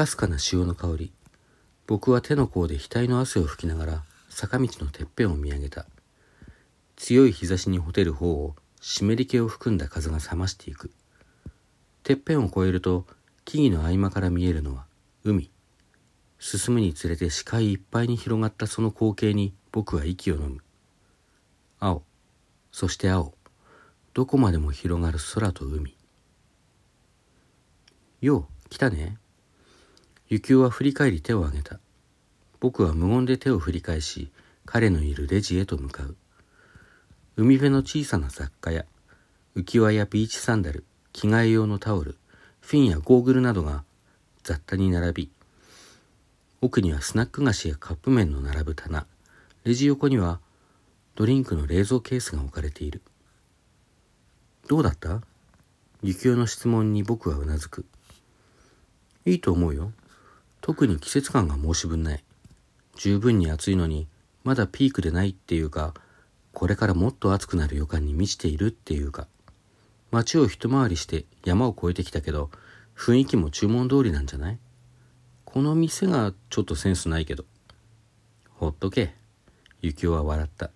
かすかな潮の香り。僕は手の甲で額の汗を拭きながら坂道のてっぺんを見上げた。強い日差しにほてる方を湿り気を含んだ風が冷ましていく。てっぺんを越えると木々の合間から見えるのは海。進むにつれて視界いっぱいに広がったその光景に僕は息を飲む。青。そして青。どこまでも広がる空と海。よう来たね。幸男は振り返り手を挙げた。僕は無言で手を振り返し彼のいるレジへと向かう。海辺の小さな雑貨屋浮き輪やビーチサンダル着替え用のタオルフィンやゴーグルなどが雑多に並び奥にはスナック菓子やカップ麺の並ぶ棚レジ横にはドリンクの冷蔵ケースが置かれている。どうだった？幸男の質問に僕はうなずく。いいと思うよ。特に季節感が申し分ない。十分に暑いのにまだピークでないっていうかこれからもっと暑くなる予感に満ちているっていうか。街を一回りして山を越えてきたけど雰囲気も注文通りなんじゃない？この店がちょっとセンスないけど。ほっとけ。幸男は笑った。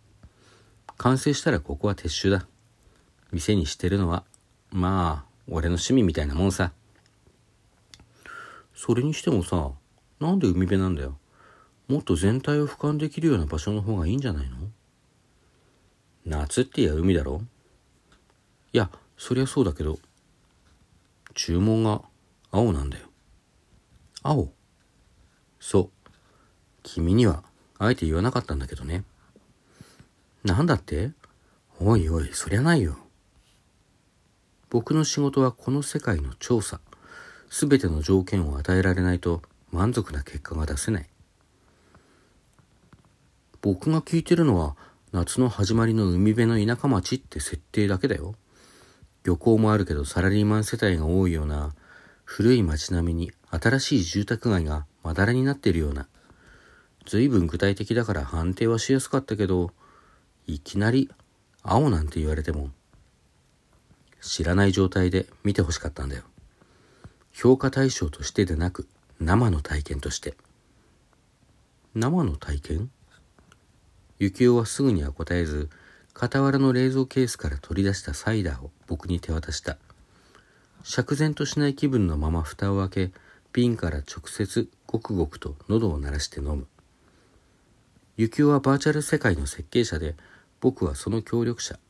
完成したらここは撤収だ。店にしてるのはまあ俺の趣味みたいなもんさ。それにしてもさなんで海辺なんだよ。もっと全体を俯瞰できるような場所の方がいいんじゃないの？夏って言や海だろ？いやそりゃそうだけど注文が青なんだよ。青。そう。君にはあえて言わなかったんだけどね。なんだって？おいおいそりゃないよ。僕の仕事はこの世界の調査。全ての条件を与えられないと満足な結果が出せない僕が聞いてるのは夏の始まりの海辺の田舎町って設定だけだよ。漁港もあるけどサラリーマン世帯が多いような古い町並みに新しい住宅街がまだらになっているような。随分具体的だから判定はしやすかったけど、いきなり青なんて言われても知らない状態で見てほしかったんだよ。評価対象としてでなく生の体験として。生の体験？幸男はすぐには答えず傍らの冷蔵ケースから取り出したサイダーを僕に手渡した。釈然としない気分のまま蓋を開け瓶から直接ごくごくと喉を鳴らして飲む。幸男はバーチャル世界の設計者で僕はその協力者。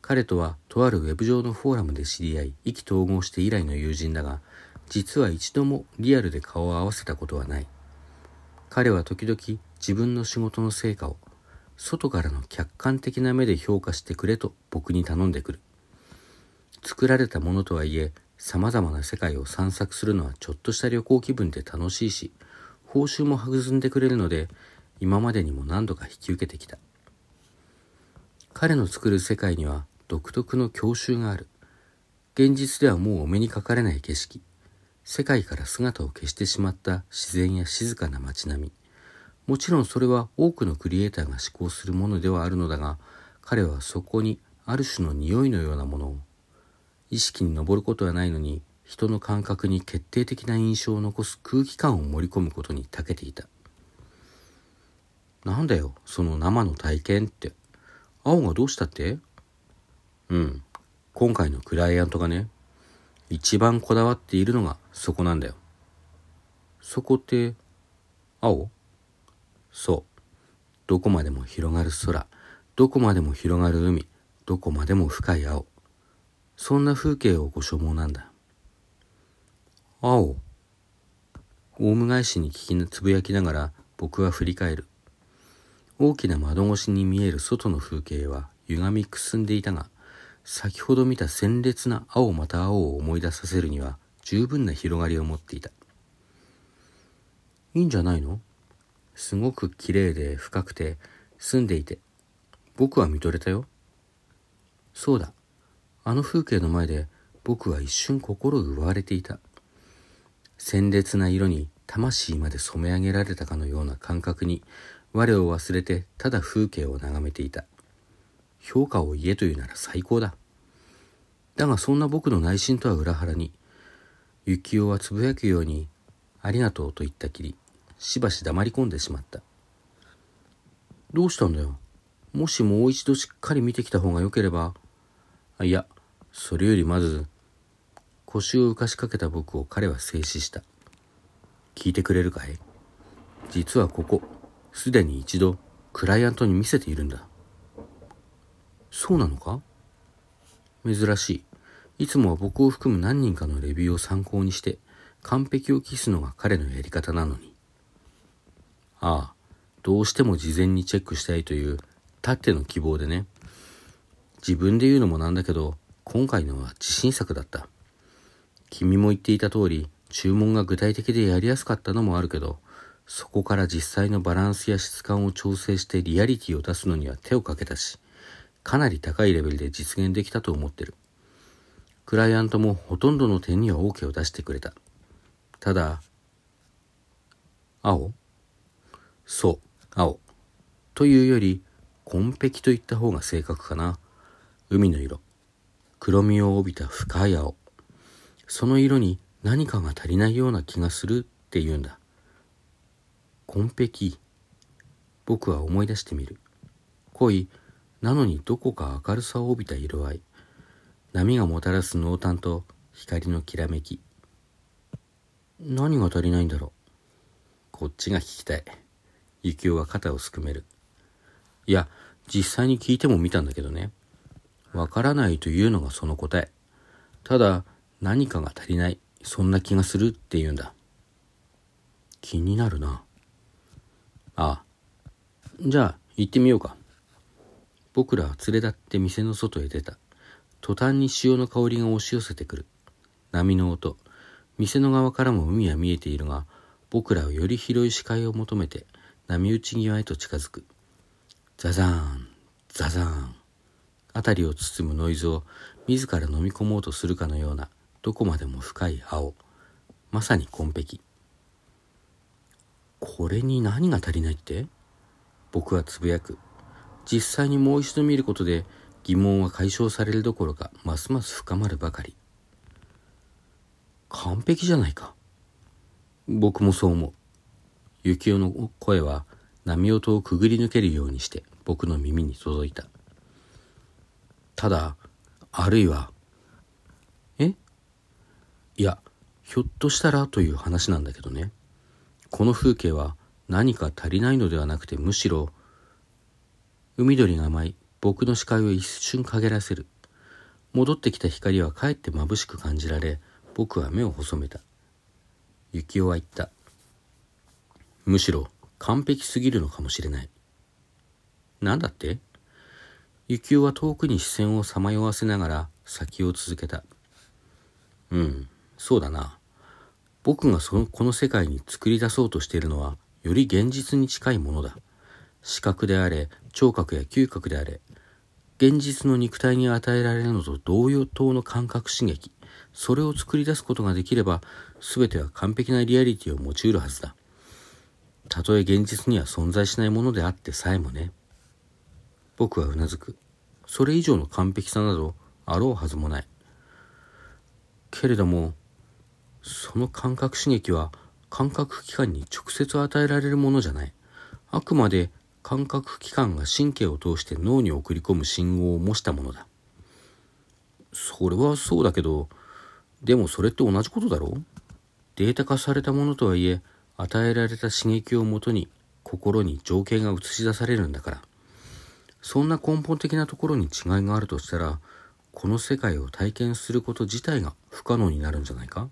彼とはとあるウェブ上のフォーラムで知り合い意気投合して以来の友人だが実は一度もリアルで顔を合わせたことはない彼は時々自分の仕事の成果を外からの客観的な目で評価してくれと僕に頼んでくる。作られたものとはいえ、様々な世界を散策するのはちょっとした旅行気分で楽しいし、報酬も育んでくれるので、今までにも何度か引き受けてきた。彼の作る世界には独特の郷愁がある。現実ではもうお目にかかれない景色。世界から姿を消してしまった自然や静かな街並み。もちろんそれは多くのクリエイターが思考するものではあるのだが彼はそこにある種の匂いのようなものを。意識に上ることはないのに人の感覚に決定的な印象を残す空気感を盛り込むことに長けていた。なんだよその生の体験って。青がどうしたって？うん。今回のクライアントがね一番こだわっているのがそこなんだよ。そこって青？そう。どこまでも広がる空。どこまでも広がる海。どこまでも深い青。そんな風景をご所望なんだ。青。オウム返しに聞きつぶやきながら僕は振り返る。大きな窓越しに見える外の風景は歪みくすんでいたが先ほど見た鮮烈な青また青を思い出させるには十分な広がりを持っていた。いいんじゃないの？すごく綺麗で深くて澄んでいて僕は見とれたよ。そうだ。あの風景の前で僕は一瞬心奪われていた。鮮烈な色に魂まで染め上げられたかのような感覚に我を忘れてただ風景を眺めていた。評価を言えというなら最高だだがそんな僕の内心とは裏腹に幸男はつぶやくようにありがとうと言ったきり、しばし黙り込んでしまった。どうしたんだよ？もしもう一度しっかり見てきた方がよければ、いや、それよりまず、腰を浮かしかけた僕を彼は静止した。聞いてくれるかい？実はここ、すでに一度、クライアントに見せているんだ。そうなのか？珍しい。いつもは僕を含む何人かのレビューを参考にして、完璧を期すのが彼のやり方なのに。ああ、どうしても事前にチェックしたいという、たっての希望でね。自分で言うのもなんだけど、今回のは自信作だった。君も言っていた通り、注文が具体的でやりやすかったのもあるけど、そこから実際のバランスや質感を調整してリアリティを出すのには手をかけたし、かなり高いレベルで実現できたと思ってる。クライアントもほとんどの点には OK を出してくれた。ただ、青？そう、青。というより、紺碧といった方が正確かな。海の色。黒みを帯びた深い青。その色に何かが足りないような気がするって言うんだ。紺碧。僕は思い出してみる。濃い、なのにどこか明るさを帯びた色合い。波がもたらす濃淡と光のきらめき。何が足りないんだろう。こっちが聞きたい。幸男は肩をすくめる。いや、実際に聞いてもみたんだけどね。わからないというのがその答え。ただ、何かが足りない、そんな気がするって言うんだ。気になるな。ああ。じゃあ、行ってみようか。僕らは連れ立って店の外へ出た。途端に潮の香りが押し寄せてくる。波の音。店の側からも海は見えているが、僕らはより広い視界を求めて、波打ち際へと近づく。ザザーン、ザザーン。辺りを包むノイズを自ら飲み込もうとするかのような、どこまでも深い青。まさに紺碧。これに何が足りないって？僕はつぶやく。実際にもう一度見ることで疑問は解消されるどころかますます深まるばかり。完璧じゃないか。僕もそう思う。幸男の声は波音をくぐり抜けるようにして僕の耳に届いた。ただあるいはえ？いやひょっとしたらという話なんだけどね。この風景は何か足りないのではなくてむしろ海鳥が舞い、僕の視界を一瞬陰らせる。戻ってきた光はかえって眩しく感じられ、僕は目を細めた。幸男は言った。むしろ完璧すぎるのかもしれない。なんだって？幸男は遠くに視線をさまよわせながら先を続けた。うん、そうだな。僕がそのこの世界に作り出そうとしているのは、より現実に近いものだ。視覚であれ、聴覚や嗅覚であれ、現実の肉体に与えられるのと同様等の感覚刺激、それを作り出すことができれば、全ては完璧なリアリティを持ち得るはずだ。たとえ現実には存在しないものであってさえもね。僕はうなずく。それ以上の完璧さなどあろうはずもない。けれども、その感覚刺激は感覚器官に直接与えられるものじゃない。あくまで感覚器官が神経を通して脳に送り込む信号を模したものだ。それはそうだけど、でもそれって同じことだろデータ化されたものとはいえ、与えられた刺激をもとに心に情景が映し出されるんだから。そんな根本的なところに違いがあるとしたら、この世界を体験すること自体が不可能になるんじゃないか？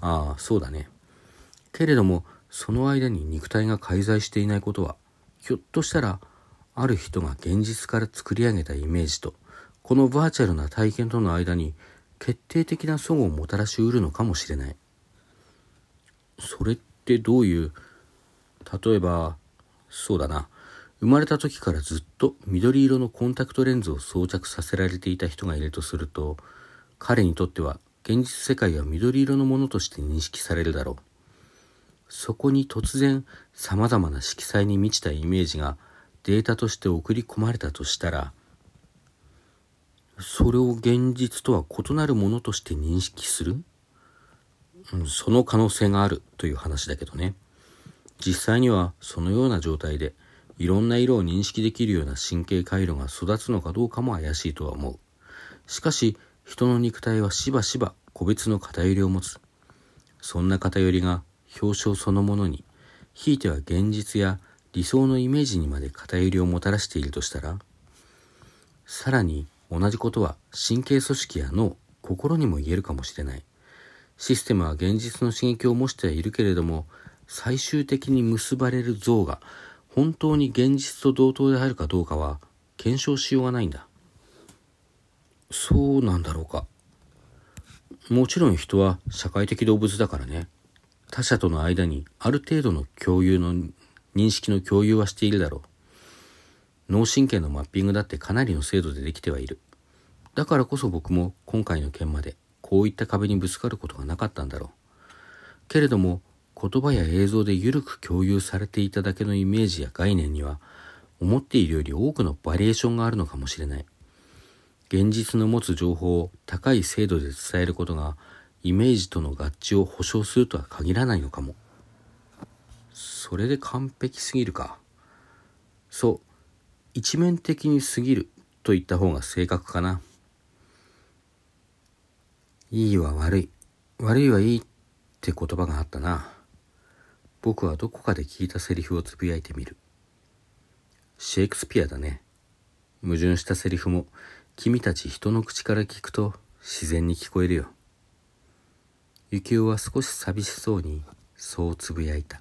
ああ、そうだね。けれども、その間に肉体が介在していないことは、ひょっとしたら、ある人が現実から作り上げたイメージと、このバーチャルな体験との間に決定的な相互をもたらしうるのかもしれない。それってどういう、例えば、そうだな、生まれた時からずっと緑色のコンタクトレンズを装着させられていた人がいるとすると、彼にとっては現実世界は緑色のものとして認識されるだろう。そこに突然様々な色彩に満ちたイメージがデータとして送り込まれたとしたら、それを現実とは異なるものとして認識する？その可能性があるという話だけどね。実際にはそのような状態でいろんな色を認識できるような神経回路が育つのかどうかも怪しいとは思う。しかし人の肉体はしばしば個別の偏りを持つ。そんな偏りが表彰そのものに、ひいては現実や理想のイメージにまで偏りをもたらしているとしたら、さらに同じことは神経組織や脳、心にも言えるかもしれない。システムは現実の刺激を模してはいるけれども、最終的に結ばれる像が本当に現実と同等であるかどうかは検証しようがないんだ。そうなんだろうか。もちろん人は社会的動物だからね。他者との間にある程度の共有の認識の共有はしているだろう。脳神経のマッピングだってかなりの精度でできてはいる。だからこそ僕も今回の件までこういった壁にぶつかることがなかったんだろう。けれども言葉や映像で緩く共有されていただけのイメージや概念には思っているより多くのバリエーションがあるのかもしれない。現実の持つ情報を高い精度で伝えることがイメージとの合致を保証するとは限らないのかも。それで完璧すぎるか。そう、一面的に過ぎると言った方が正確かな。いいは悪い、悪いはいいって言葉があったな。僕はどこかで聞いたセリフをつぶやいてみる。シェイクスピアだね。矛盾したセリフも君たち人の口から聞くと自然に聞こえるよ。幸男は少し寂しそうにそうつぶやいた。